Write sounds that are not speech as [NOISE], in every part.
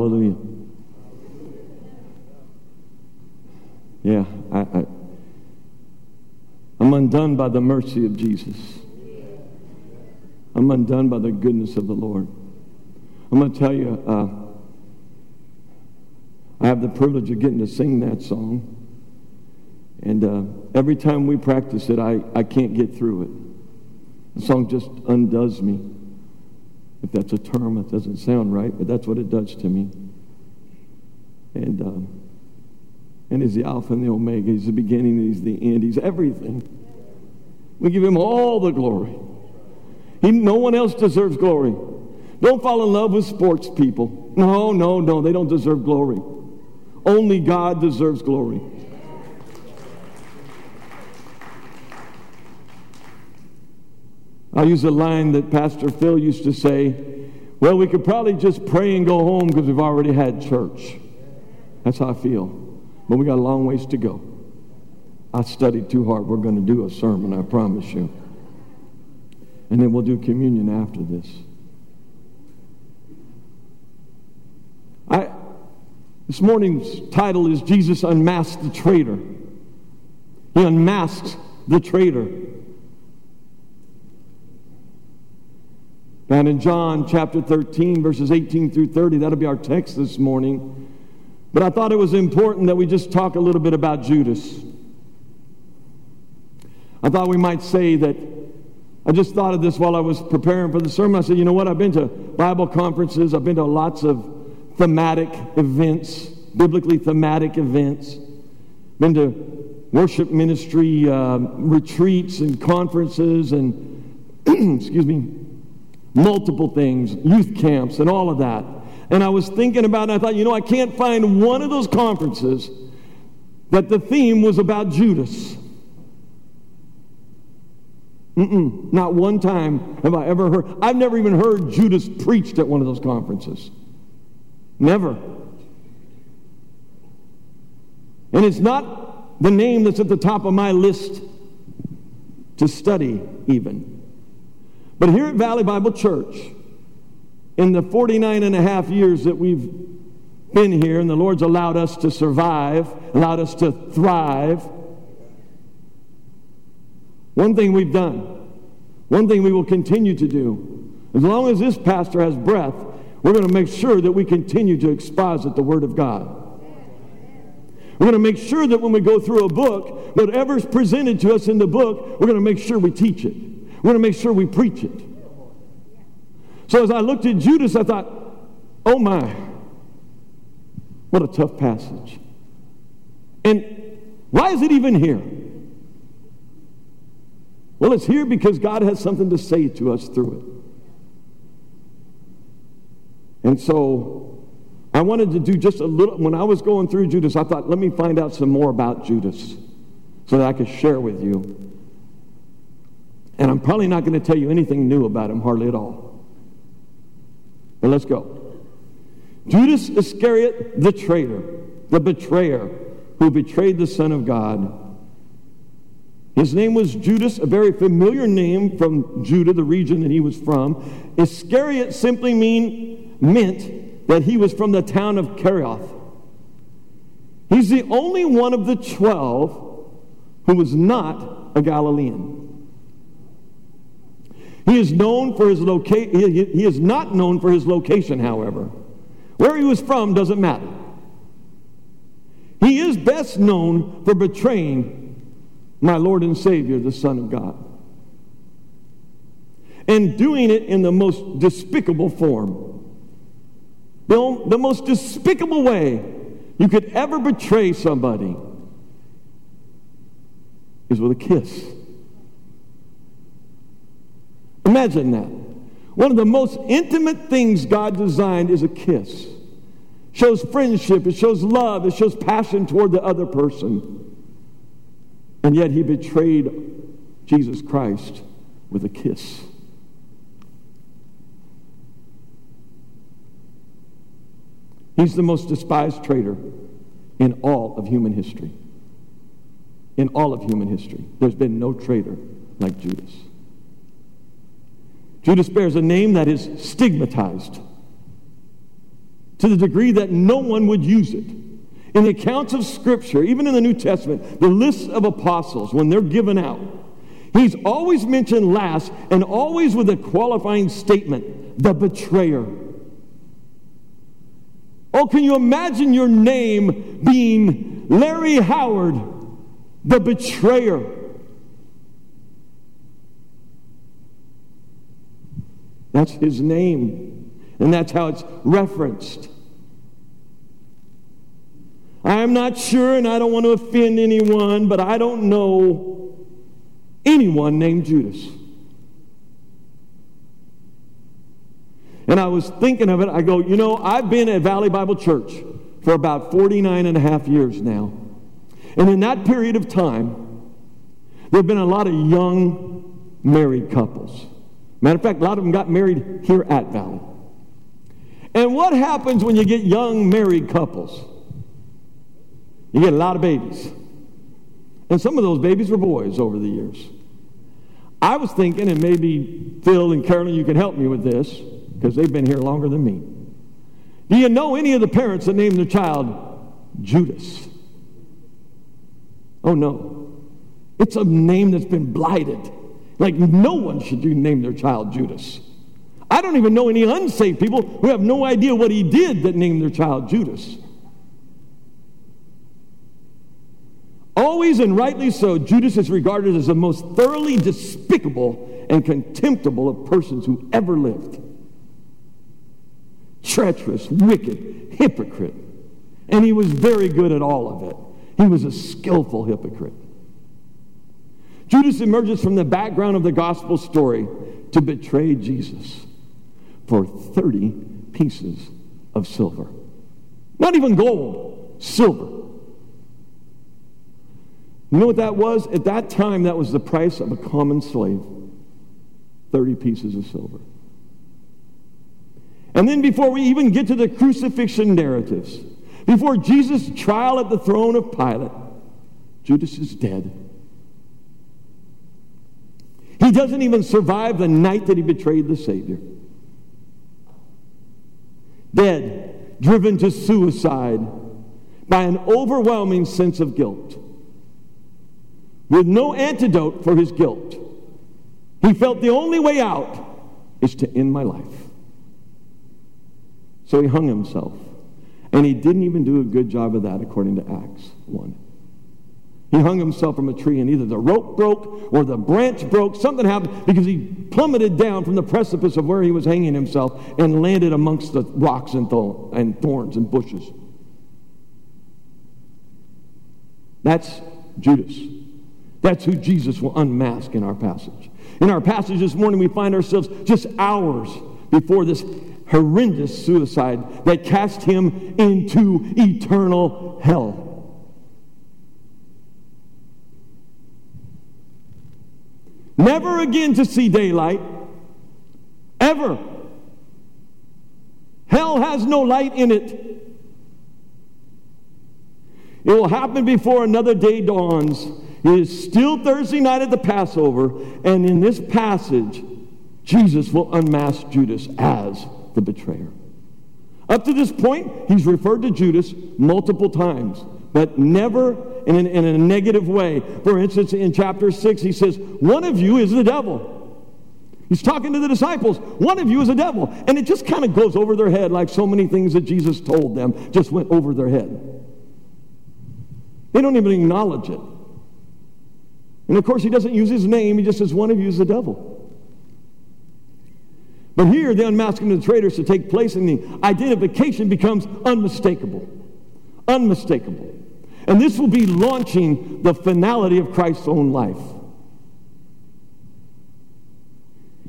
Hallelujah. Yeah, I, I, I'm undone by the mercy of Jesus. I'm undone by the goodness of the Lord. I'm going to tell you, uh, I have the privilege of getting to sing that song. And uh, every time we practice it, I, I can't get through it. The song just undoes me. If that's a term, it doesn't sound right, but that's what it does to me. And, um, and he's the Alpha and the Omega. He's the beginning, he's the end, he's everything. We give him all the glory. He, no one else deserves glory. Don't fall in love with sports people. No, no, no, they don't deserve glory. Only God deserves glory. I'll use a line that Pastor Phil used to say well, we could probably just pray and go home because we've already had church. That's how I feel. But we got a long ways to go. I studied too hard. We're going to do a sermon, I promise you. And then we'll do communion after this. I, this morning's title is Jesus Unmasked the Traitor. He unmasks the traitor. And in John chapter 13, verses 18 through 30, that'll be our text this morning. But I thought it was important that we just talk a little bit about Judas. I thought we might say that I just thought of this while I was preparing for the sermon. I said, you know what? I've been to Bible conferences, I've been to lots of thematic events, biblically thematic events, been to worship ministry uh, retreats and conferences and, [CLEARS THROAT] excuse me, multiple things, youth camps, and all of that. And I was thinking about it, and I thought, you know, I can't find one of those conferences that the theme was about Judas. Mm-mm, not one time have I ever heard. I've never even heard Judas preached at one of those conferences. Never. And it's not the name that's at the top of my list to study, even. But here at Valley Bible Church, in the 49 and a half years that we've been here, and the Lord's allowed us to survive, allowed us to thrive, one thing we've done, one thing we will continue to do, as long as this pastor has breath, we're going to make sure that we continue to exposit the Word of God. We're going to make sure that when we go through a book, whatever's presented to us in the book, we're going to make sure we teach it. We want to make sure we preach it. So as I looked at Judas, I thought, oh my, what a tough passage. And why is it even here? Well, it's here because God has something to say to us through it. And so I wanted to do just a little, when I was going through Judas, I thought, let me find out some more about Judas so that I could share with you. And I'm probably not going to tell you anything new about him, hardly at all. But let's go. Judas Iscariot, the traitor, the betrayer, who betrayed the Son of God. His name was Judas, a very familiar name from Judah, the region that he was from. Iscariot simply mean, meant that he was from the town of Kerioth. He's the only one of the twelve who was not a Galilean. He is known for his location. He, is not known for his location, however. Where he was from doesn't matter. He is best known for betraying my Lord and Savior, the Son of God. And doing it in the most despicable form. The, the most despicable way you could ever betray somebody is with a kiss. Imagine that. One of the most intimate things God designed is a kiss. Shows friendship, it shows love, it shows passion toward the other person. And yet he betrayed Jesus Christ with a kiss. He's the most despised traitor in all of human history. In all of human history, there's been no traitor like Judas. Judas bears a name that is stigmatized. to the degree that no one would use it. In the accounts of Scripture, even in the New Testament, the lists of apostles, when they're given out, he's always mentioned last and always with a qualifying statement the betrayer. Oh, can you imagine your name being Larry Howard, the betrayer? That's his name, and that's how it's referenced. I'm not sure, and I don't want to offend anyone, but I don't know anyone named Judas. And I was thinking of it. I go, you know, I've been at Valley Bible Church for about 49 and a half years now. And in that period of time, there have been a lot of young married couples. Matter of fact, a lot of them got married here at Valley. And what happens when you get young married couples? You get a lot of babies. And some of those babies were boys over the years. I was thinking, and maybe Phil and Carolyn, you can help me with this, because they've been here longer than me. Do you know any of the parents that named their child Judas? Oh, no. It's a name that's been blighted. Like, no one should name their child Judas. I don't even know any unsaved people who have no idea what he did that named their child Judas. Always and rightly so, Judas is regarded as the most thoroughly despicable and contemptible of persons who ever lived. Treacherous, wicked, hypocrite. And he was very good at all of it. He was a skillful hypocrite. Judas emerges from the background of the gospel story to betray Jesus for 30 pieces of silver. Not even gold, silver. You know what that was? At that time, that was the price of a common slave 30 pieces of silver. And then, before we even get to the crucifixion narratives, before Jesus' trial at the throne of Pilate, Judas is dead. He doesn't even survive the night that he betrayed the Savior. Dead, driven to suicide by an overwhelming sense of guilt with no antidote for his guilt. He felt the only way out is to end my life. So he hung himself. And he didn't even do a good job of that, according to Acts 1. He hung himself from a tree, and either the rope broke or the branch broke. Something happened because he plummeted down from the precipice of where he was hanging himself and landed amongst the rocks and, and thorns and bushes. That's Judas. That's who Jesus will unmask in our passage. In our passage this morning, we find ourselves just hours before this horrendous suicide that cast him into eternal hell. Never again to see daylight. Ever. Hell has no light in it. It will happen before another day dawns it is still Thursday night at the Passover, and in this passage, Jesus will unmask Judas as the betrayer. Up to this point, he's referred to Judas multiple times, but never in, in a negative way. For instance, in chapter 6, he says, One of you is the devil. He's talking to the disciples. One of you is a devil. And it just kind of goes over their head like so many things that Jesus told them just went over their head. They don't even acknowledge it. And of course, he doesn't use his name, he just says, One of you is the devil. But here, the unmasking of the traitors to take place and the identification becomes unmistakable. Unmistakable. And this will be launching the finality of Christ's own life.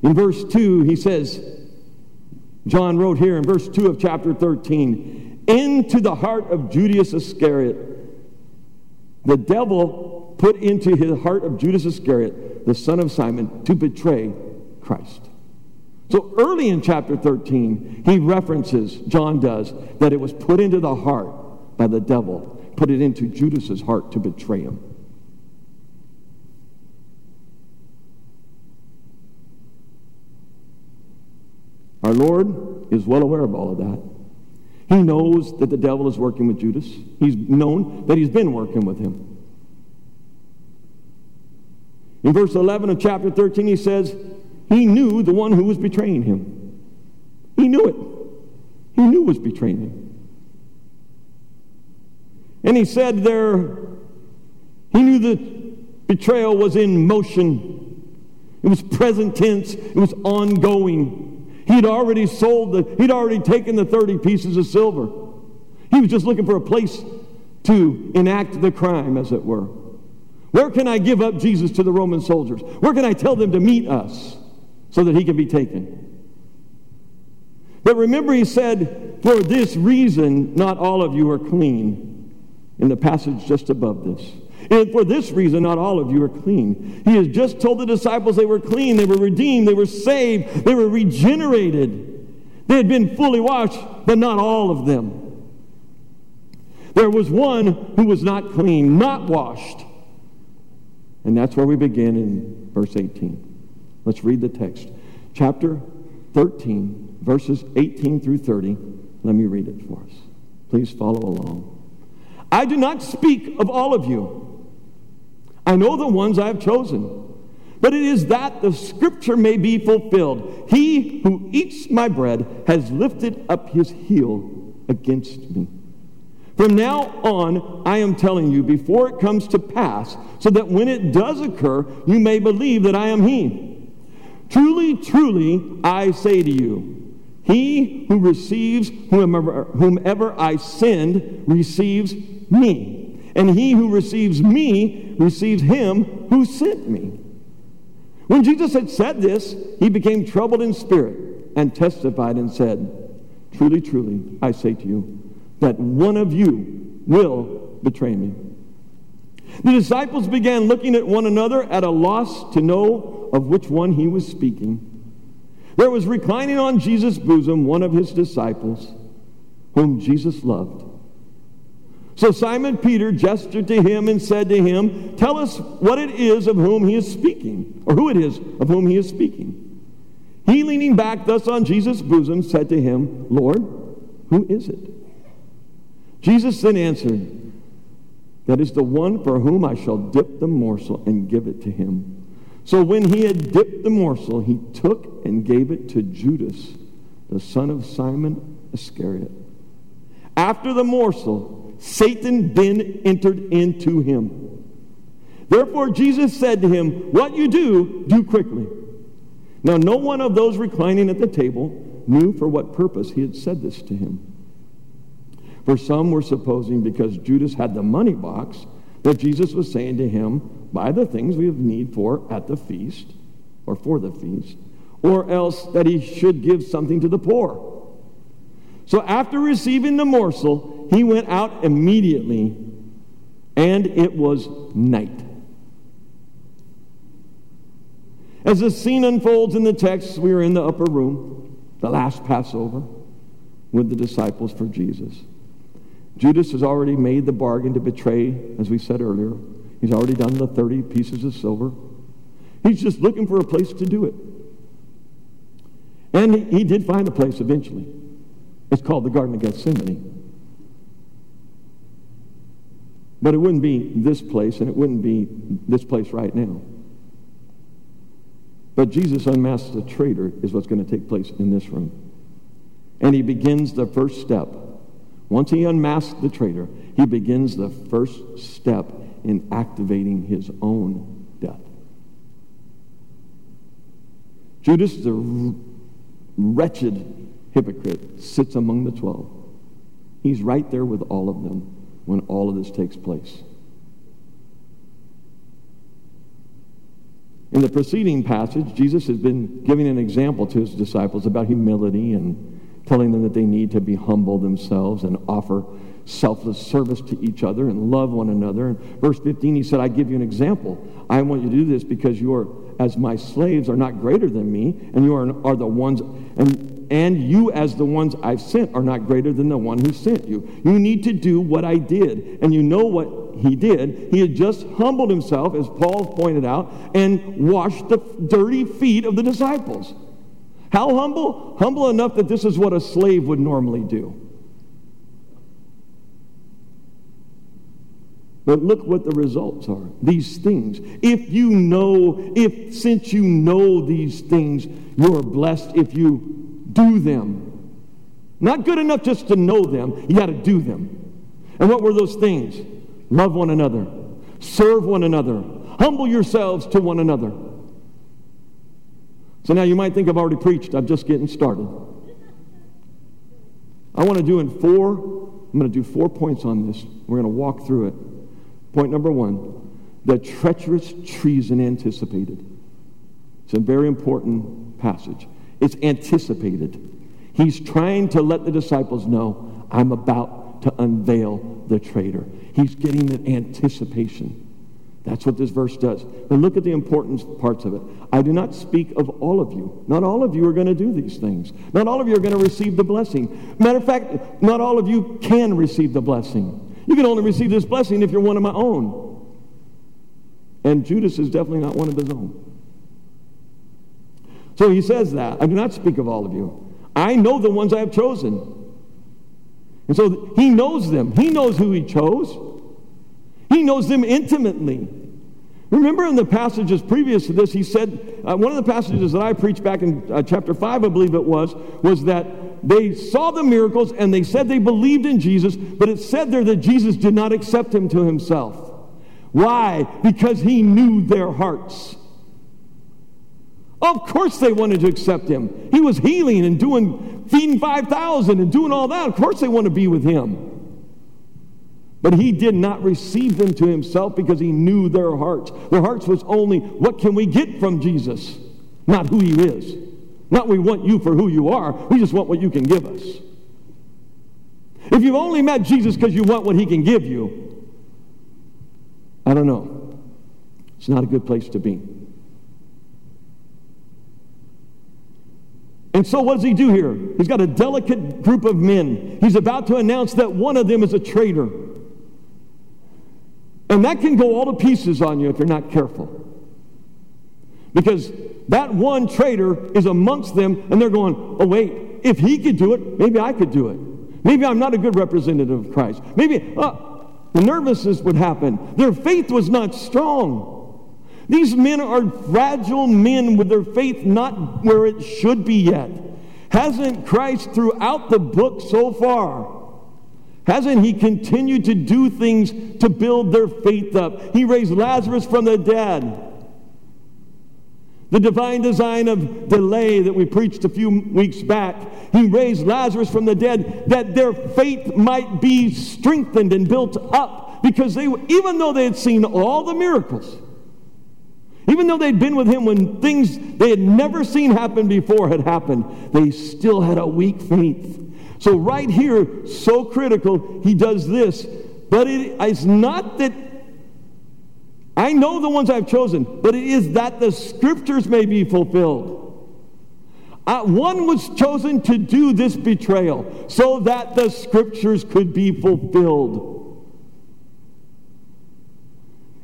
In verse 2, he says, John wrote here in verse 2 of chapter 13, into the heart of Judas Iscariot, the devil put into his heart of Judas Iscariot, the son of Simon, to betray Christ. So early in chapter 13, he references, John does, that it was put into the heart by the devil, put it into Judas's heart to betray him. Our Lord is well aware of all of that. He knows that the devil is working with Judas. He's known that he's been working with him. In verse 11 of chapter 13, he says, He knew the one who was betraying him. He knew it. He knew was betraying him. And he said there, he knew the betrayal was in motion. It was present tense. It was ongoing. He'd already sold the, he'd already taken the 30 pieces of silver. He was just looking for a place to enact the crime, as it were. Where can I give up Jesus to the Roman soldiers? Where can I tell them to meet us so that he can be taken? But remember, he said, For this reason, not all of you are clean, in the passage just above this. And for this reason, not all of you are clean. He has just told the disciples they were clean, they were redeemed, they were saved, they were regenerated. They had been fully washed, but not all of them. There was one who was not clean, not washed. And that's where we begin in verse 18. Let's read the text. Chapter 13, verses 18 through 30. Let me read it for us. Please follow along. I do not speak of all of you. I know the ones I have chosen. But it is that the scripture may be fulfilled. He who eats my bread has lifted up his heel against me. From now on, I am telling you before it comes to pass, so that when it does occur, you may believe that I am he. Truly, truly, I say to you, he who receives whomever, whomever I send receives me and he who receives me receives him who sent me. When Jesus had said this, he became troubled in spirit and testified and said, Truly, truly, I say to you, that one of you will betray me. The disciples began looking at one another at a loss to know of which one he was speaking. There was reclining on Jesus' bosom one of his disciples, whom Jesus loved. So Simon Peter gestured to him and said to him, Tell us what it is of whom he is speaking, or who it is of whom he is speaking. He, leaning back thus on Jesus' bosom, said to him, Lord, who is it? Jesus then answered, That is the one for whom I shall dip the morsel and give it to him. So when he had dipped the morsel, he took and gave it to Judas, the son of Simon Iscariot. After the morsel, Satan then entered into him. Therefore, Jesus said to him, What you do, do quickly. Now, no one of those reclining at the table knew for what purpose he had said this to him. For some were supposing because Judas had the money box that Jesus was saying to him, Buy the things we have need for at the feast, or for the feast, or else that he should give something to the poor. So after receiving the morsel, he went out immediately, and it was night. As the scene unfolds in the text, we are in the upper room, the last Passover, with the disciples for Jesus. Judas has already made the bargain to betray, as we said earlier. He's already done the 30 pieces of silver. He's just looking for a place to do it. And he, he did find a place eventually. It's called the Garden of Gethsemane. But it wouldn't be this place, and it wouldn't be this place right now. But Jesus unmasks the traitor, is what's going to take place in this room. And he begins the first step. Once he unmasks the traitor, he begins the first step in activating his own death. Judas, the wretched hypocrite, sits among the twelve. He's right there with all of them when all of this takes place. In the preceding passage, Jesus has been giving an example to his disciples about humility and telling them that they need to be humble themselves and offer selfless service to each other and love one another. And verse 15, he said, I give you an example. I want you to do this because you are, as my slaves, are not greater than me, and you are, are the ones, and and you, as the ones I've sent, are not greater than the one who sent you. You need to do what I did. And you know what he did. He had just humbled himself, as Paul pointed out, and washed the dirty feet of the disciples. How humble? Humble enough that this is what a slave would normally do. But look what the results are. These things. If you know, if since you know these things, you are blessed if you do them. Not good enough just to know them, you got to do them. And what were those things? Love one another, serve one another, humble yourselves to one another. So now you might think I've already preached, I'm just getting started. I want to do in four, I'm going to do four points on this. We're going to walk through it. Point number one the treacherous treason anticipated. It's a very important passage. It's anticipated. He's trying to let the disciples know, I'm about to unveil the traitor. He's getting the anticipation. That's what this verse does. But look at the important parts of it. I do not speak of all of you. Not all of you are going to do these things. Not all of you are going to receive the blessing. Matter of fact, not all of you can receive the blessing. You can only receive this blessing if you're one of my own. And Judas is definitely not one of his own. So he says that. I do not speak of all of you. I know the ones I have chosen. And so he knows them. He knows who he chose. He knows them intimately. Remember in the passages previous to this, he said, uh, one of the passages that I preached back in uh, chapter 5, I believe it was, was that they saw the miracles and they said they believed in Jesus, but it said there that Jesus did not accept him to himself. Why? Because he knew their hearts. Of course they wanted to accept him. He was healing and doing, feeding 5,000 and doing all that. Of course they want to be with him. But he did not receive them to himself because he knew their hearts. Their hearts was only, what can we get from Jesus? Not who he is. Not we want you for who you are, we just want what you can give us. If you've only met Jesus because you want what he can give you, I don't know. It's not a good place to be. And so, what does he do here? He's got a delicate group of men. He's about to announce that one of them is a traitor. And that can go all to pieces on you if you're not careful. Because that one traitor is amongst them, and they're going, oh, wait, if he could do it, maybe I could do it. Maybe I'm not a good representative of Christ. Maybe uh, the nervousness would happen. Their faith was not strong. These men are fragile men with their faith not where it should be yet. Hasn't Christ throughout the book so far? Hasn't he continued to do things to build their faith up? He raised Lazarus from the dead. The divine design of delay that we preached a few weeks back, he raised Lazarus from the dead that their faith might be strengthened and built up because they, even though they had seen all the miracles, even though they'd been with him when things they had never seen happen before had happened, they still had a weak faith. So, right here, so critical, he does this. But it is not that I know the ones I've chosen, but it is that the scriptures may be fulfilled. Uh, one was chosen to do this betrayal so that the scriptures could be fulfilled.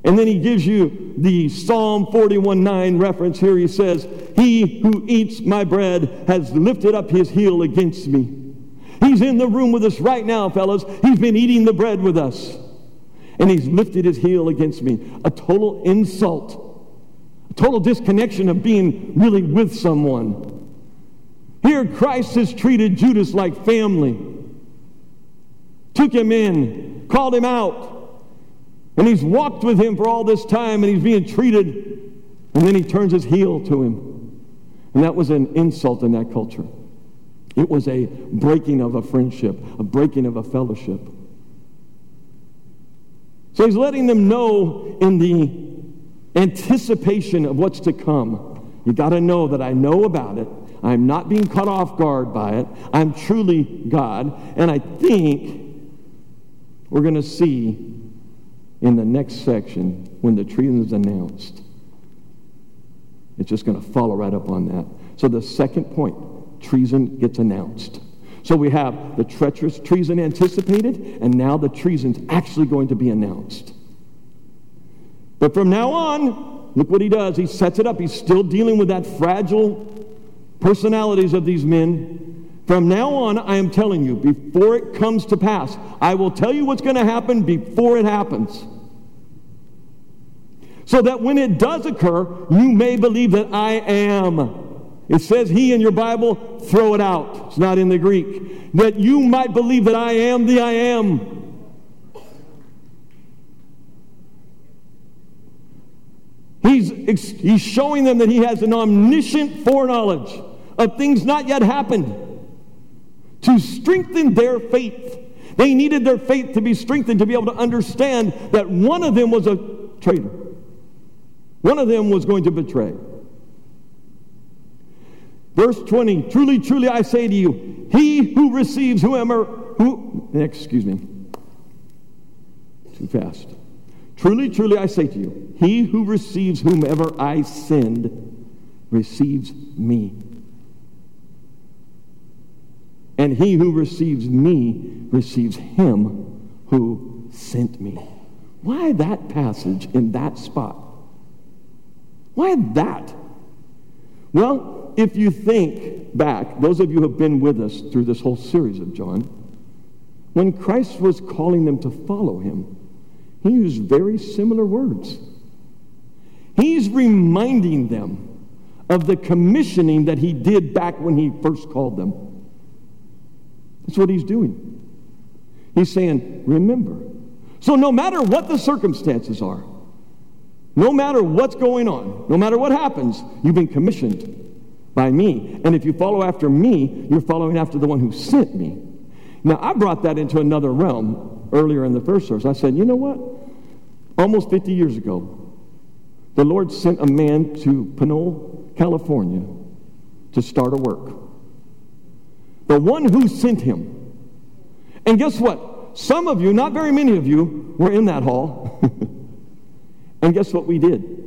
And then he gives you the Psalm 41 9 reference here. He says, He who eats my bread has lifted up his heel against me. He's in the room with us right now, fellas. He's been eating the bread with us and he's lifted his heel against me. A total insult, a total disconnection of being really with someone. Here, Christ has treated Judas like family, took him in, called him out, and he's walked with him for all this time, and he's being treated, and then he turns his heel to him. And that was an insult in that culture. It was a breaking of a friendship, a breaking of a fellowship. So he's letting them know in the anticipation of what's to come. You got to know that I know about it. I'm not being caught off guard by it. I'm truly God. And I think we're going to see in the next section when the treason is announced. It's just going to follow right up on that. So the second point treason gets announced. So we have the treacherous treason anticipated, and now the treason's actually going to be announced. But from now on, look what he does. He sets it up. He's still dealing with that fragile personalities of these men. From now on, I am telling you, before it comes to pass, I will tell you what's going to happen before it happens. so that when it does occur, you may believe that I am. It says he in your Bible, throw it out. It's not in the Greek. That you might believe that I am the I am. He's, he's showing them that he has an omniscient foreknowledge of things not yet happened to strengthen their faith. They needed their faith to be strengthened to be able to understand that one of them was a traitor. One of them was going to betray. Verse 20 Truly, truly, I say to you, he who receives whoever, who, excuse me, too fast. Truly, truly, I say to you, he who receives whomever I send receives me. And he who receives me receives him who sent me. Why that passage in that spot? Why that? Well, if you think back, those of you who have been with us through this whole series of John, when Christ was calling them to follow him, he used very similar words. He's reminding them of the commissioning that he did back when he first called them. That's what he's doing. He's saying, remember. So, no matter what the circumstances are, no matter what's going on, no matter what happens, you've been commissioned by me. And if you follow after me, you're following after the one who sent me. Now, I brought that into another realm earlier in the first service. I said, you know what? Almost 50 years ago, the Lord sent a man to Pinole, California to start a work. The one who sent him. And guess what? Some of you, not very many of you, were in that hall. [LAUGHS] and guess what we did?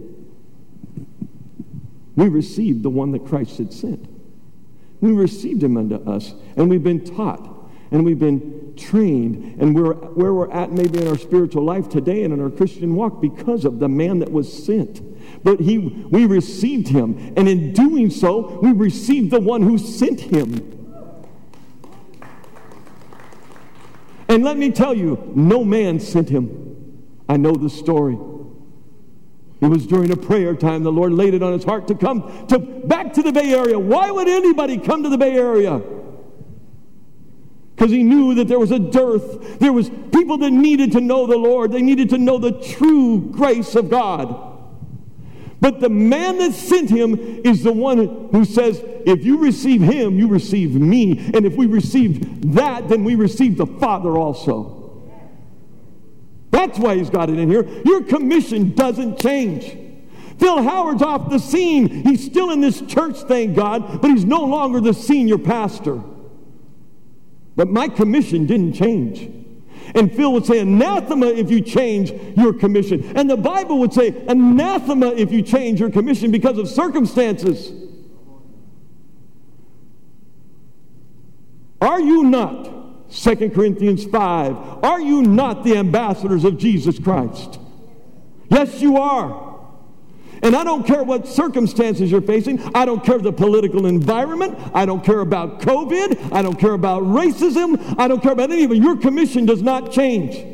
We received the one that Christ had sent. We received him unto us, and we've been taught, and we've been trained, and we're where we're at maybe in our spiritual life today and in our Christian walk because of the man that was sent. But he, we received him, and in doing so, we received the one who sent him. And let me tell you, no man sent him. I know the story. It was during a prayer time the Lord laid it on his heart to come to back to the Bay Area. Why would anybody come to the Bay Area? Because he knew that there was a dearth. There was people that needed to know the Lord. They needed to know the true grace of God. But the man that sent him is the one who says, if you receive him, you receive me. And if we receive that, then we receive the Father also. That's why he's got it in here. Your commission doesn't change. Phil Howard's off the scene. He's still in this church, thank God, but he's no longer the senior pastor. But my commission didn't change. And Phil would say, anathema if you change your commission. And the Bible would say, anathema if you change your commission because of circumstances. Are you not 2 Corinthians 5. Are you not the ambassadors of Jesus Christ? Yes, you are. And I don't care what circumstances you're facing. I don't care the political environment. I don't care about COVID. I don't care about racism. I don't care about any of it. Your commission does not change.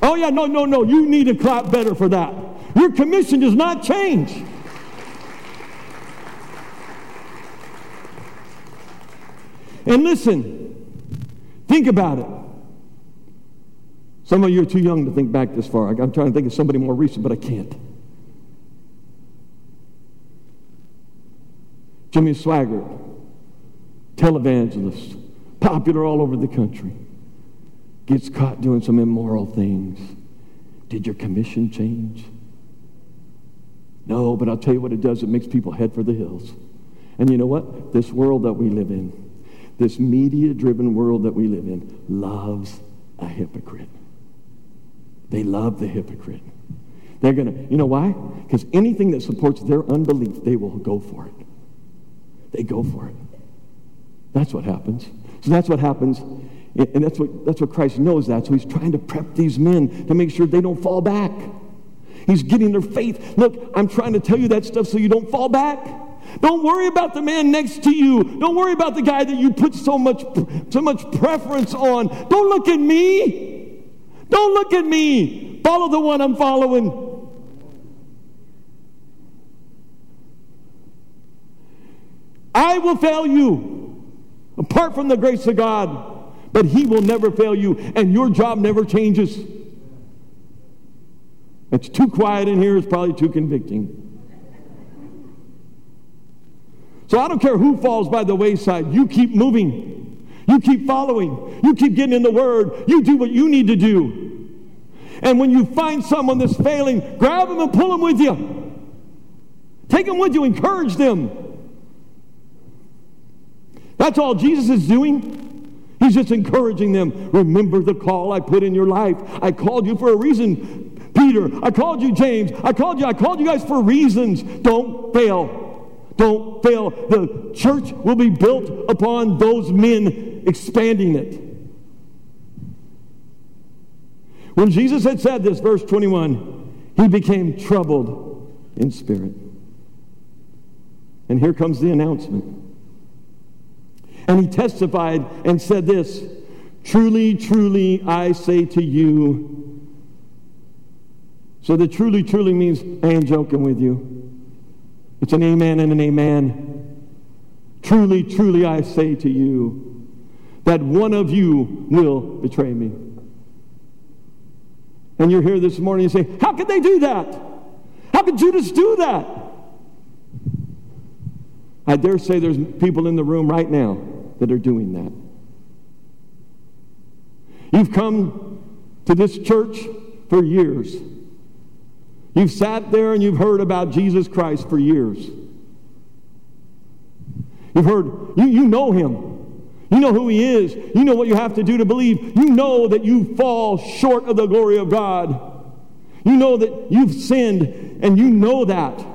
Oh, yeah, no, no, no. You need to clap better for that. Your commission does not change. And listen, think about it. Some of you are too young to think back this far. I'm trying to think of somebody more recent, but I can't. Jimmy Swaggart, televangelist, popular all over the country, gets caught doing some immoral things. Did your commission change? No, but I'll tell you what it does. It makes people head for the hills. And you know what? This world that we live in, this media driven world that we live in loves a hypocrite. They love the hypocrite. They're going to, you know why? Because anything that supports their unbelief, they will go for it. They go for it. That's what happens. So that's what happens. And that's what, that's what Christ knows that. So he's trying to prep these men to make sure they don't fall back. He's getting their faith. Look, I'm trying to tell you that stuff so you don't fall back. Don't worry about the man next to you. Don't worry about the guy that you put so much, so much preference on. Don't look at me. Don't look at me. Follow the one I'm following. I will fail you apart from the grace of God, but He will never fail you, and your job never changes. It's too quiet in here, it's probably too convicting. So I don't care who falls by the wayside, you keep moving, you keep following, you keep getting in the Word, you do what you need to do. And when you find someone that's failing, grab them and pull them with you. Take them with you, encourage them. That's all Jesus is doing. He's just encouraging them. Remember the call I put in your life. I called you for a reason, Peter. I called you, James. I called you. I called you guys for reasons. Don't fail. Don't fail. The church will be built upon those men expanding it. When Jesus had said this, verse 21, he became troubled in spirit. And here comes the announcement. And he testified and said this Truly, truly, I say to you. So the truly, truly means I ain't joking with you. It's an amen and an amen. Truly, truly, I say to you that one of you will betray me. And you're here this morning and say, How could they do that? How could Judas do that? I dare say there's people in the room right now that are doing that. You've come to this church for years. You've sat there and you've heard about Jesus Christ for years. You've heard, you, you know him. You know who he is. You know what you have to do to believe. You know that you fall short of the glory of God. You know that you've sinned, and you know that.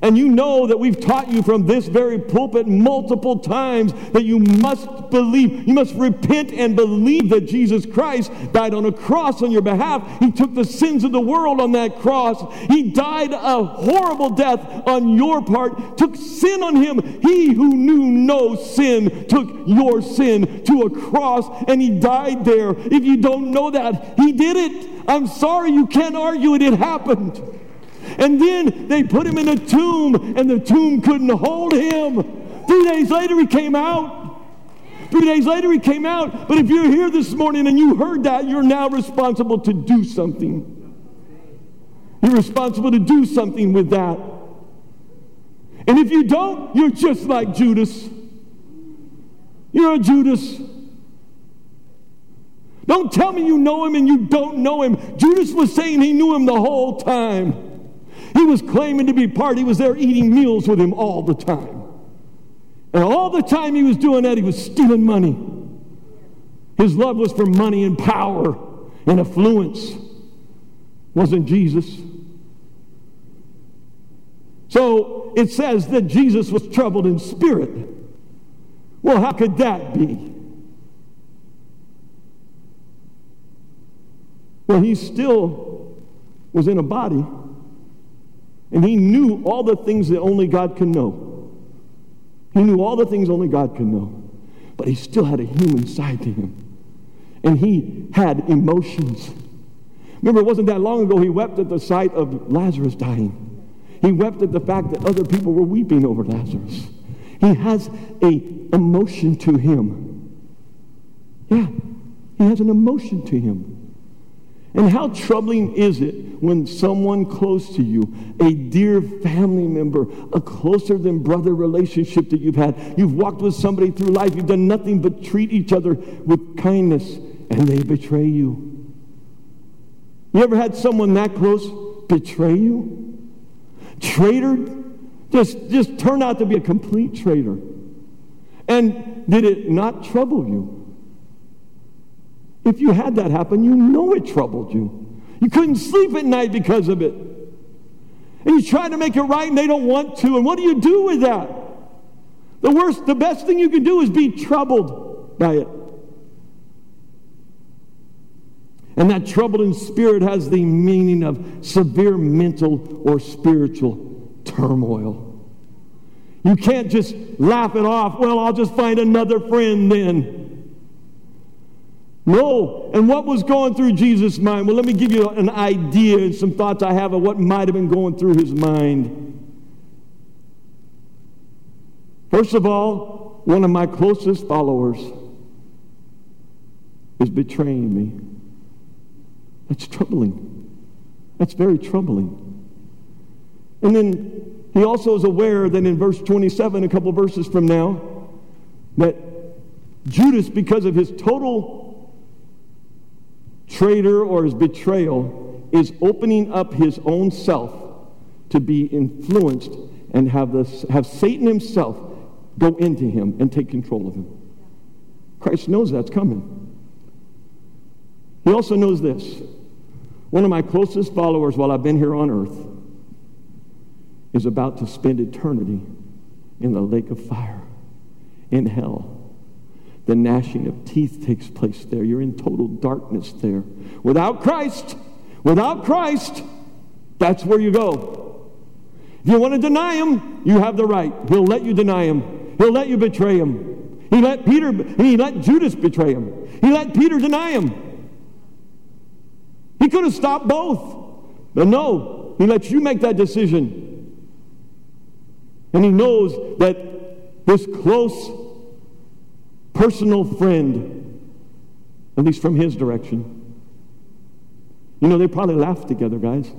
And you know that we've taught you from this very pulpit multiple times that you must believe, you must repent and believe that Jesus Christ died on a cross on your behalf. He took the sins of the world on that cross. He died a horrible death on your part, took sin on him. He who knew no sin took your sin to a cross and he died there. If you don't know that, he did it. I'm sorry, you can't argue it. It happened. And then they put him in a tomb, and the tomb couldn't hold him. Three days later, he came out. Three days later, he came out. But if you're here this morning and you heard that, you're now responsible to do something. You're responsible to do something with that. And if you don't, you're just like Judas. You're a Judas. Don't tell me you know him and you don't know him. Judas was saying he knew him the whole time. He was claiming to be part. He was there eating meals with him all the time. And all the time he was doing that, he was stealing money. His love was for money and power and affluence. Wasn't Jesus. So it says that Jesus was troubled in spirit. Well, how could that be? Well, he still was in a body. And he knew all the things that only God can know. He knew all the things only God can know. But he still had a human side to him. And he had emotions. Remember, it wasn't that long ago he wept at the sight of Lazarus dying. He wept at the fact that other people were weeping over Lazarus. He has a emotion to him. Yeah, he has an emotion to him. And how troubling is it when someone close to you, a dear family member, a closer than brother relationship that you've had, you've walked with somebody through life, you've done nothing but treat each other with kindness, and they betray you? You ever had someone that close betray you? Traitor? Just, just turn out to be a complete traitor. And did it not trouble you? If you had that happen, you know it troubled you. You couldn't sleep at night because of it. And you try to make it right and they don't want to. And what do you do with that? The worst, the best thing you can do is be troubled by it. And that troubled in spirit has the meaning of severe mental or spiritual turmoil. You can't just laugh it off. Well, I'll just find another friend then. No. And what was going through Jesus' mind? Well, let me give you an idea and some thoughts I have of what might have been going through his mind. First of all, one of my closest followers is betraying me. That's troubling. That's very troubling. And then he also is aware that in verse 27, a couple verses from now, that Judas, because of his total traitor or his betrayal, is opening up his own self to be influenced and have, this, have Satan himself go into him and take control of him. Christ knows that's coming. He also knows this. One of my closest followers while I've been here on earth is about to spend eternity in the lake of fire, in hell. The gnashing of teeth takes place there. You're in total darkness there. Without Christ, without Christ, that's where you go. If you want to deny him, you have the right. He'll let you deny him. He'll let you betray him. He let Peter, he let Judas betray him. He let Peter deny him. He could have stopped both. But no, he lets you make that decision. And he knows that this close personal friend, at least from his direction. You know, they probably laughed together, guys.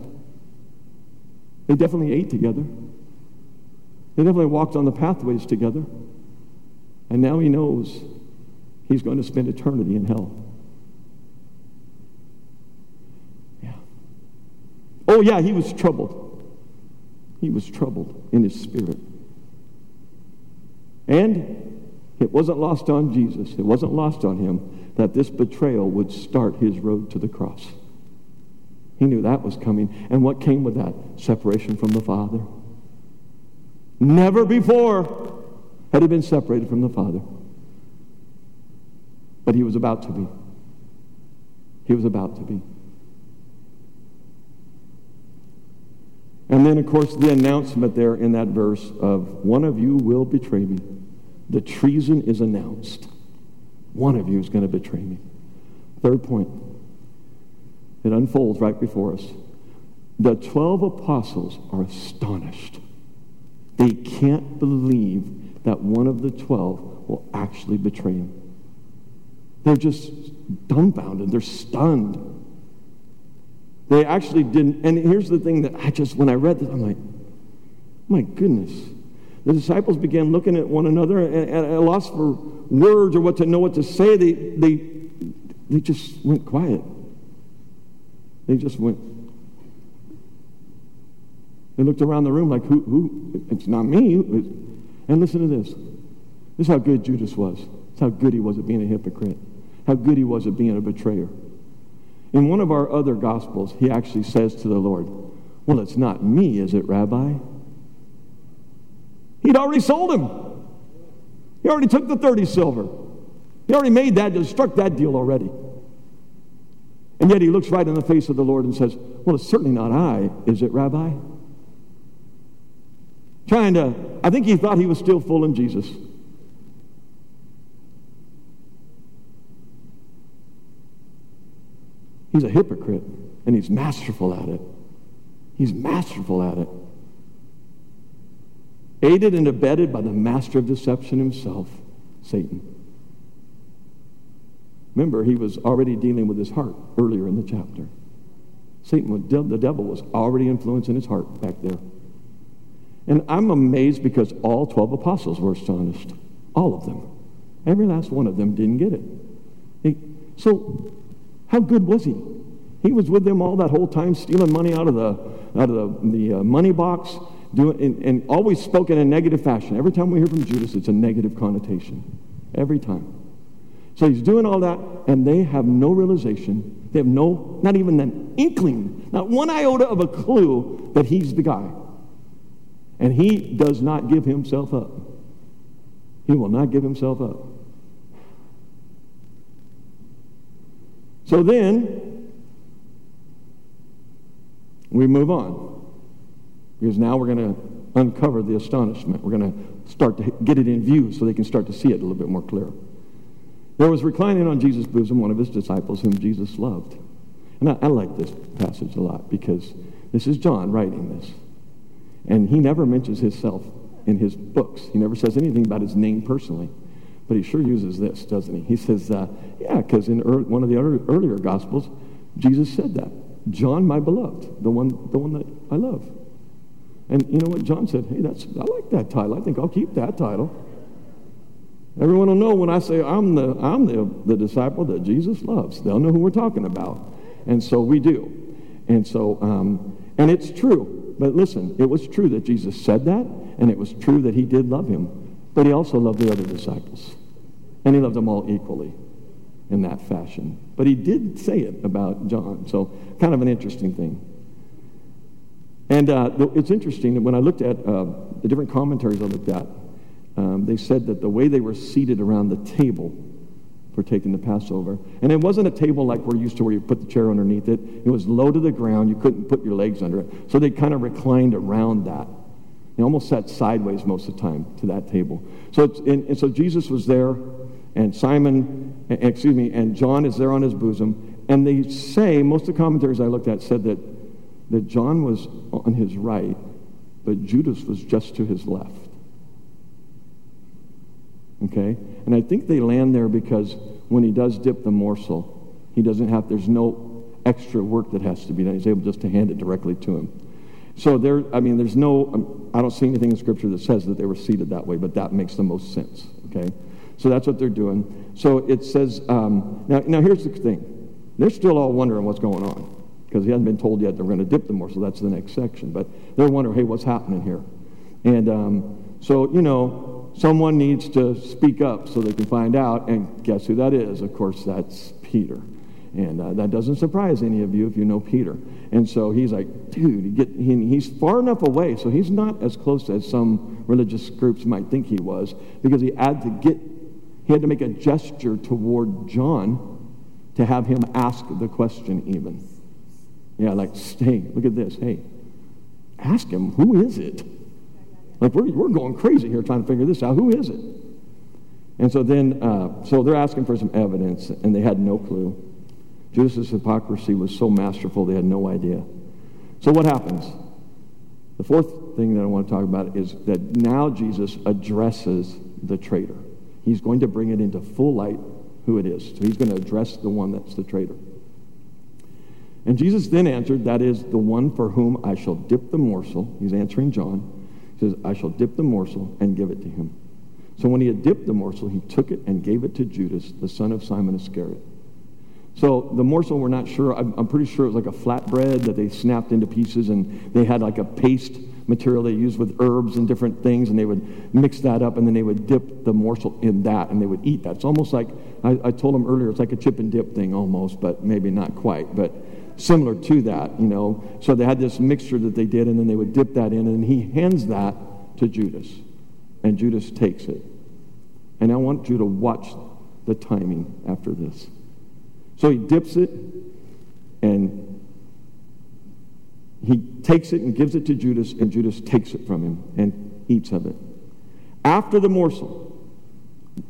They definitely ate together. They definitely walked on the pathways together. And now he knows he's going to spend eternity in hell. Yeah. Oh, yeah, he was troubled. He was troubled in his spirit. And it wasn't lost on Jesus, it wasn't lost on him that this betrayal would start his road to the cross. He knew that was coming. And what came with that? Separation from the Father. Never before had he been separated from the Father. But he was about to be. He was about to be. And then, of course, the announcement there in that verse of one of you will betray me the treason is announced. One of you is going to betray me. Third point. It unfolds right before us. The 12 apostles are astonished. They can't believe that one of the 12 will actually betray him. They're just dumbfounded. They're stunned. They actually didn't. And here's the thing that I just, when I read this, I'm like, my goodness the disciples began looking at one another and at a loss for words or what to know what to say. They, they, they just went quiet. They just went. They looked around the room like, who, who? It's not me. And listen to this. This is how good Judas was. This is how good he was at being a hypocrite. How good he was at being a betrayer. In one of our other gospels, he actually says to the Lord, Well, it's not me, is it, Rabbi? He'd already sold him. He already took the 30 silver. He already made that, struck that deal already. And yet he looks right in the face of the Lord and says, Well, it's certainly not I, is it, Rabbi? Trying to, I think he thought he was still fooling Jesus. He's a hypocrite, and he's masterful at it. He's masterful at it aided and abetted by the master of deception himself, Satan. Remember, he was already dealing with his heart earlier in the chapter. Satan, the devil, was already influencing his heart back there. And I'm amazed because all 12 apostles were astonished. All of them. Every last one of them didn't get it. He, so, how good was he? He was with them all that whole time, stealing money out of the, out of the, the uh, money box, doing, and, and always spoke in a negative fashion. Every time we hear from Judas, it's a negative connotation. Every time. So he's doing all that, and they have no realization. They have no, not even an inkling, not one iota of a clue that he's the guy. And he does not give himself up. He will not give himself up. So then, we move on. Because now we're going to uncover the astonishment. We're going to start to get it in view so they can start to see it a little bit more clear. There was reclining on Jesus' bosom one of his disciples whom Jesus loved. And I, I like this passage a lot because this is John writing this. And he never mentions himself in his books. He never says anything about his name personally. But he sure uses this, doesn't he? He says, uh, yeah, because in one of the earlier Gospels, Jesus said that. John, my beloved, the one, the one that I love. And you know what? John said, hey, that's, I like that title. I think I'll keep that title. Everyone will know when I say I'm the, I'm the, the disciple that Jesus loves. They'll know who we're talking about. And so we do. And so, um, and it's true. But listen, it was true that Jesus said that, and it was true that he did love him. But he also loved the other disciples. And he loved them all equally in that fashion. But he did say it about John. So, kind of an interesting thing. And uh, it's interesting that when I looked at uh, the different commentaries I looked at, um, they said that the way they were seated around the table for taking the Passover, and it wasn't a table like we're used to where you put the chair underneath it. It was low to the ground. You couldn't put your legs under it. So they kind of reclined around that. They almost sat sideways most of the time to that table. So, and, and so Jesus was there, and Simon, excuse me, and John is there on his bosom. And they say, most of the commentaries I looked at said that that John was on his right, but Judas was just to his left. Okay? And I think they land there because when he does dip the morsel, he doesn't have, there's no extra work that has to be done. He's able just to hand it directly to him. So there, I mean, there's no, um, I don't see anything in Scripture that says that they were seated that way, but that makes the most sense. Okay? So that's what they're doing. So it says, um, now, now here's the thing. They're still all wondering what's going on because he hasn't been told yet they're going to dip the morsel. That's the next section. But they're wondering, hey, what's happening here? And um, so, you know, someone needs to speak up so they can find out. And guess who that is? Of course, that's Peter. And uh, that doesn't surprise any of you if you know Peter. And so he's like, dude, he get, he, he's far enough away, so he's not as close as some religious groups might think he was, because he had to get, he had to make a gesture toward John to have him ask the question even. Yeah, like, hey, look at this. Hey, ask him, who is it? Like, we're, we're going crazy here trying to figure this out. Who is it? And so then, uh, so they're asking for some evidence, and they had no clue. Judas's hypocrisy was so masterful, they had no idea. So what happens? The fourth thing that I want to talk about is that now Jesus addresses the traitor. He's going to bring it into full light who it is. So he's going to address the one that's the traitor. And Jesus then answered, That is the one for whom I shall dip the morsel. He's answering John. He says, I shall dip the morsel and give it to him. So when he had dipped the morsel, he took it and gave it to Judas, the son of Simon Iscariot. So the morsel, we're not sure. I'm, I'm pretty sure it was like a flatbread that they snapped into pieces, and they had like a paste material they used with herbs and different things, and they would mix that up, and then they would dip the morsel in that, and they would eat that. It's almost like I, I told them earlier, it's like a chip and dip thing almost, but maybe not quite. But similar to that, you know. So they had this mixture that they did, and then they would dip that in, and he hands that to Judas. And Judas takes it. And I want you to watch the timing after this. So he dips it, and he takes it and gives it to Judas, and Judas takes it from him and eats of it. After the morsel,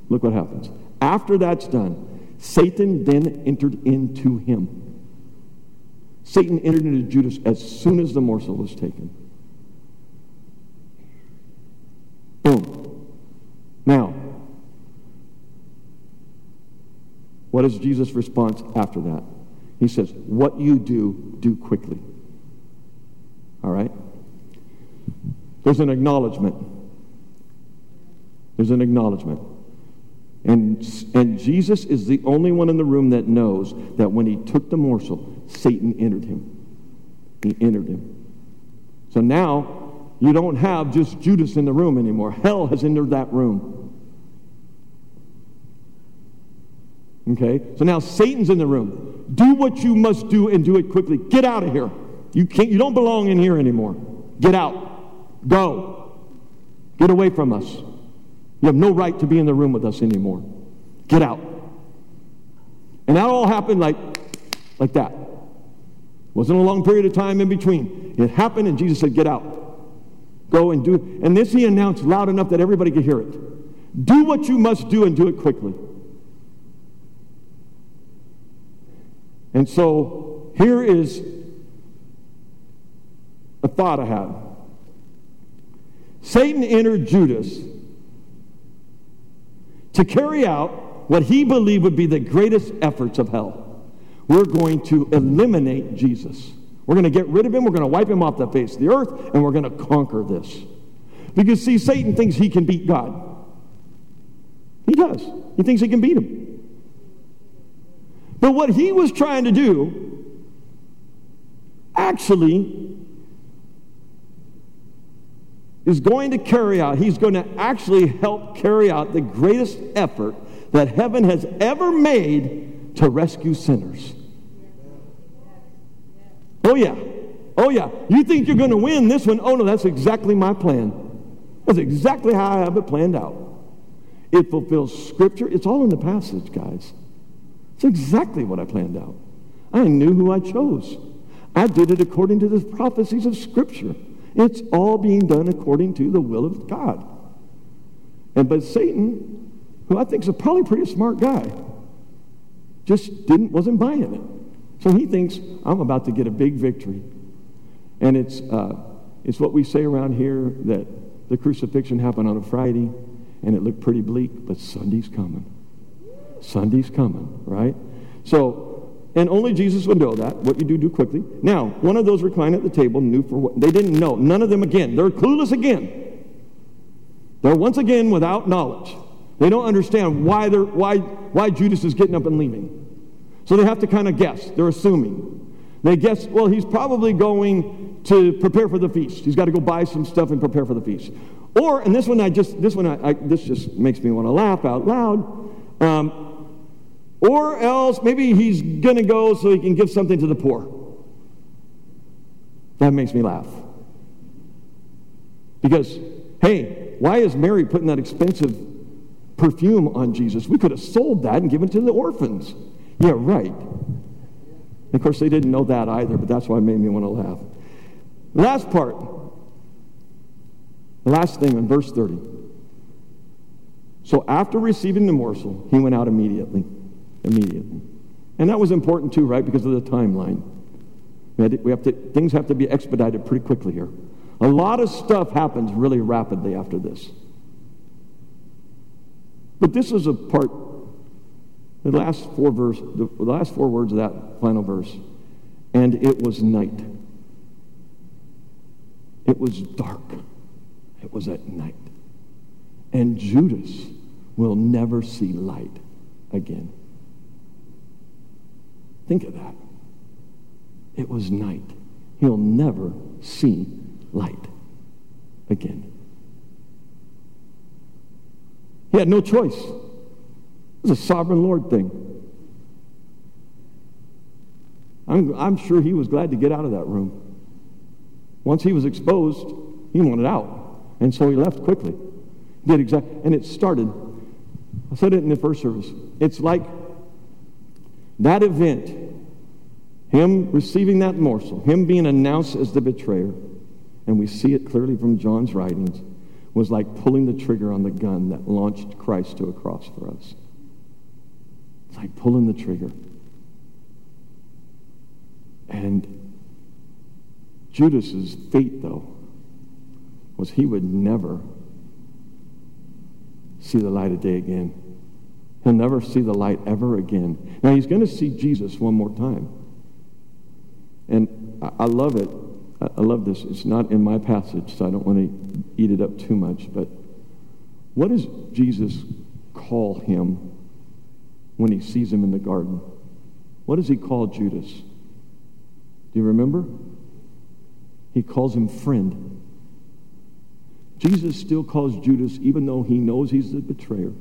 look what happens. After that's done, Satan then entered into him. Satan entered into Judas as soon as the morsel was taken. Boom. Now, what is Jesus' response after that? He says, What you do, do quickly. All right? There's an acknowledgement. There's an acknowledgement. And, and Jesus is the only one in the room that knows that when he took the morsel, Satan entered him. He entered him. So now you don't have just Judas in the room anymore. Hell has entered that room. Okay? So now Satan's in the room. Do what you must do and do it quickly. Get out of here. You can't you don't belong in here anymore. Get out. Go. Get away from us. You have no right to be in the room with us anymore. Get out. And that all happened like like that. Wasn't a long period of time in between. It happened, and Jesus said, Get out. Go and do. And this he announced loud enough that everybody could hear it. Do what you must do and do it quickly. And so here is a thought I had. Satan entered Judas to carry out what he believed would be the greatest efforts of hell. We're going to eliminate Jesus. We're going to get rid of him. We're going to wipe him off the face of the earth, and we're going to conquer this. Because, see, Satan thinks he can beat God. He does. He thinks he can beat him. But what he was trying to do actually is going to carry out, he's going to actually help carry out the greatest effort that heaven has ever made to rescue sinners. Oh, yeah. Oh, yeah. You think you're going to win this one? Oh, no, that's exactly my plan. That's exactly how I have it planned out. It fulfills Scripture. It's all in the passage, guys. It's exactly what I planned out. I knew who I chose. I did it according to the prophecies of Scripture. It's all being done according to the will of God. And but Satan, who I think is a probably pretty smart guy, just didn't wasn't buying it. So he thinks I'm about to get a big victory, and it's uh, it's what we say around here that the crucifixion happened on a Friday, and it looked pretty bleak, but Sunday's coming. Sunday's coming, right? So and only Jesus would know that. What you do, do quickly. Now, one of those reclining at the table knew for what they didn't know. None of them again. They're clueless again. They're once again without knowledge. They don't understand why they're why why Judas is getting up and leaving. So they have to kind of guess. They're assuming. They guess, well, he's probably going to prepare for the feast. He's got to go buy some stuff and prepare for the feast. Or, and this one I just this one I, I this just makes me want to laugh out loud. Um, or else maybe he's going to go so he can give something to the poor. That makes me laugh. Because, hey, why is Mary putting that expensive perfume on Jesus? We could have sold that and given it to the orphans. Yeah, right. of course, they didn't know that either, but that's why it made me want to laugh. Last part. Last thing in verse 30. So after receiving the morsel, he went out immediately immediately. And that was important too, right? Because of the timeline. We have to, things have to be expedited pretty quickly here. A lot of stuff happens really rapidly after this. But this is a part, the last four verse, the last four words of that final verse. And it was night. It was dark. It was at night. And Judas will never see light again. Think of that. It was night. He'll never see light again. He had no choice. It was a sovereign Lord thing. I'm, I'm sure he was glad to get out of that room. Once he was exposed, he wanted out. And so he left quickly. Did exactly, and it started. I said it in the first service. It's like that event, him receiving that morsel, him being announced as the betrayer, and we see it clearly from John's writings, was like pulling the trigger on the gun that launched Christ to a cross for us. It's like pulling the trigger. And Judas's fate, though, was he would never see the light of day again. He'll never see the light ever again. Now, he's going to see Jesus one more time. And I, love it. I love this. It's not in my passage, so I don't want to eat it up too much. But what does Jesus call him when he sees him in the garden? What does he call Judas? Do you remember? He calls him friend. Jesus still calls Judas, even though he knows he's the betrayer.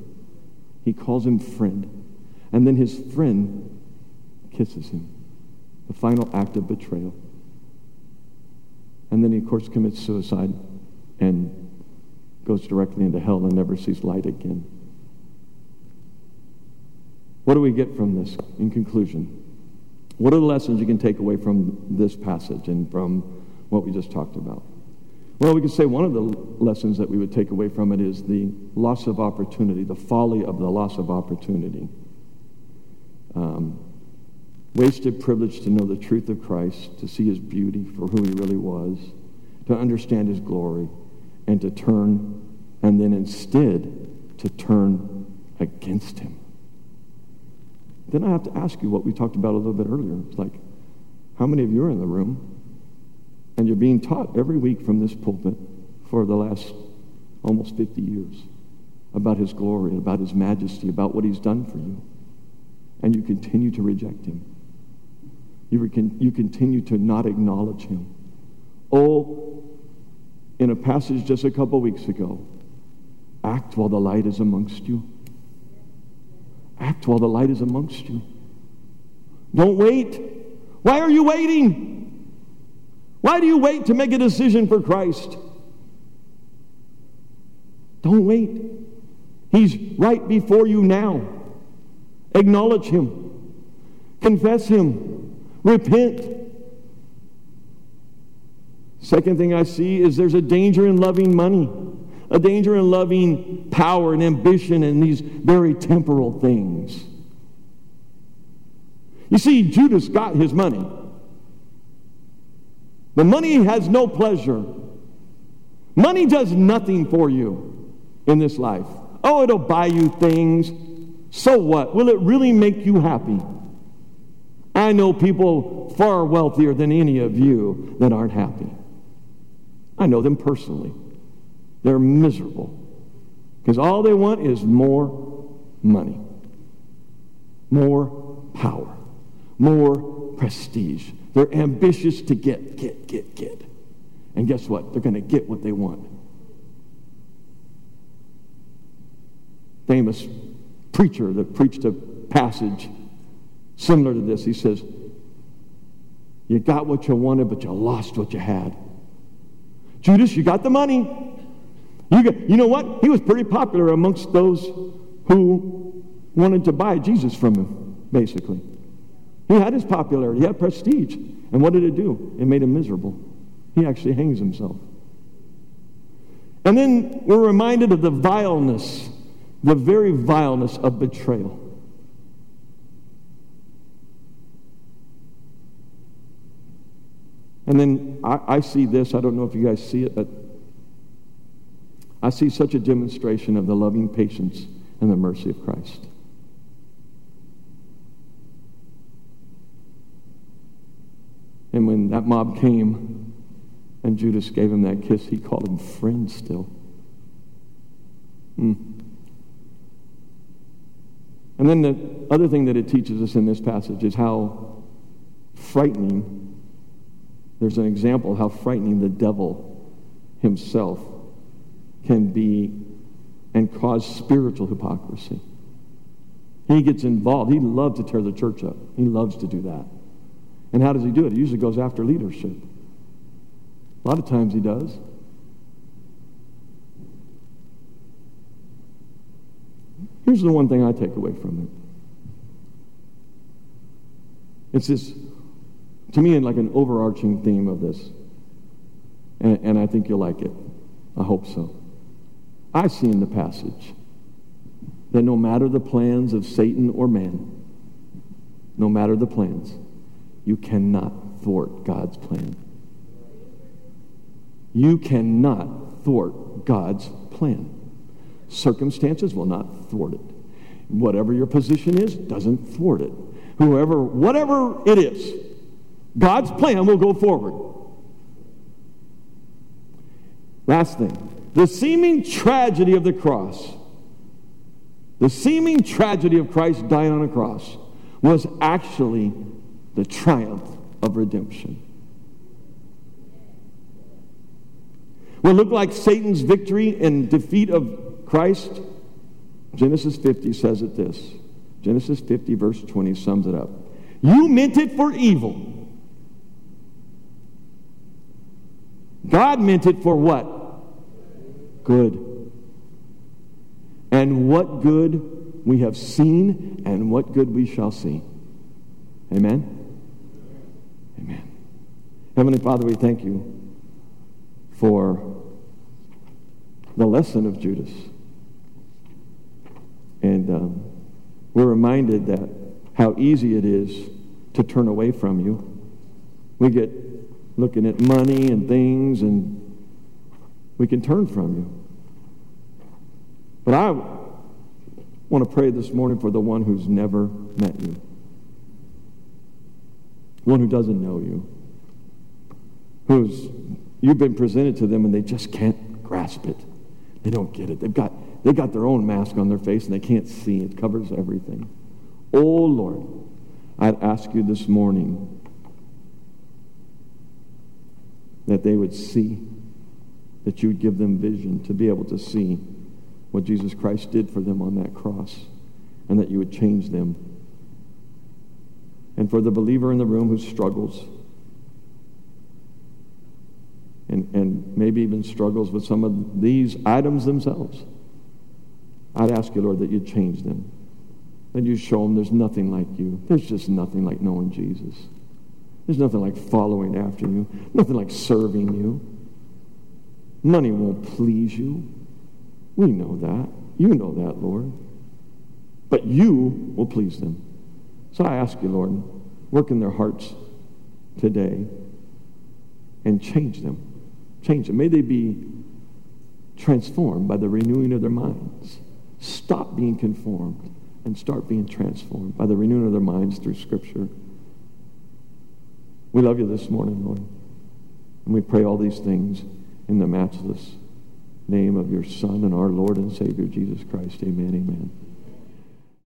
He calls him friend. And then his friend kisses him. The final act of betrayal. And then he, of course, commits suicide and goes directly into hell and never sees light again. What do we get from this in conclusion? What are the lessons you can take away from this passage and from what we just talked about? Well, we could say one of the lessons that we would take away from it is the loss of opportunity, the folly of the loss of opportunity. Um, wasted privilege to know the truth of Christ, to see his beauty for who he really was, to understand his glory, and to turn, and then instead to turn against him. Then I have to ask you what we talked about a little bit earlier. It's like, how many of you are in the room and you're being taught every week from this pulpit for the last almost 50 years about his glory, about his majesty, about what he's done for you, and you continue to reject him? You, re- you continue to not acknowledge him. Oh, in a passage just a couple weeks ago, act while the light is amongst you. Act while the light is amongst you. Don't wait. Why are you waiting? Why do you wait to make a decision for Christ? Don't wait. He's right before you now. Acknowledge Him, confess Him, repent. Second thing I see is there's a danger in loving money a danger in loving power and ambition and these very temporal things. You see, Judas got his money. The money has no pleasure. Money does nothing for you in this life. Oh, it'll buy you things. So what? Will it really make you happy? I know people far wealthier than any of you that aren't happy. I know them personally. They're miserable because all they want is more money, more power, more prestige. They're ambitious to get, get, get, get. And guess what? They're going to get what they want. Famous preacher that preached a passage similar to this. He says, You got what you wanted, but you lost what you had. Judas, you got the money. You, you know what? He was pretty popular amongst those who wanted to buy Jesus from him, basically. He had his popularity, he had prestige. And what did it do? It made him miserable. He actually hangs himself. And then we're reminded of the vileness, the very vileness of betrayal. And then I, I, see this, I don't know if you guys see it, but I see such a demonstration of the loving patience and the mercy of Christ. And when that mob came and Judas gave him that kiss, he called him friend still. Mm. And then the other thing that it teaches us in this passage is how frightening, there's an example how frightening the devil himself can be and cause spiritual hypocrisy. He gets involved. He loves to tear the church up. He loves to do that. And how does he do it? He usually goes after leadership. A lot of times he does. Here's the one thing I take away from it. It's this, to me, like an overarching theme of this. And, and I think you'll like it. I hope so. I see in the passage that no matter the plans of Satan or man, no matter the plans, you cannot thwart God's plan. You cannot thwart God's plan. Circumstances will not thwart it. Whatever your position is, doesn't thwart it. Whoever, whatever it is, God's plan will go forward. Last thing, the seeming tragedy of the cross, the seeming tragedy of Christ dying on a cross, was actually the triumph of redemption. What looked like Satan's victory and defeat of Christ, Genesis 50 says it this. Genesis 50, verse 20, sums it up. You meant it for evil. God meant it for what? Good. And what good we have seen, and what good we shall see. Amen? Amen. Heavenly Father, we thank you for the lesson of Judas. And um, we're reminded that how easy it is to turn away from you. We get looking at money and things, and we can turn from you. But I want to pray this morning for the one who's never met you, one who doesn't know you, who's you've been presented to them and they just can't grasp it. They don't get it. They've got they've got their own mask on their face and they can't see. It covers everything. Oh Lord, I'd ask you this morning that they would see, that you would give them vision to be able to see what Jesus Christ did for them on that cross, and that you would change them. And for the believer in the room who struggles, and, and maybe even struggles with some of these items themselves, I'd ask you, Lord, that you'd change them. That you show them there's nothing like you. There's just nothing like knowing Jesus. There's nothing like following after you, nothing like serving you. Money won't please you. We know that. You know that, Lord. But you will please them. So I ask you, Lord, work in their hearts today and change them. Change them. May they be transformed by the renewing of their minds. Stop being conformed and start being transformed by the renewing of their minds through Scripture. We love you this morning, Lord. And we pray all these things in the matchless name of your Son and our Lord and Savior, Jesus Christ. Amen, amen.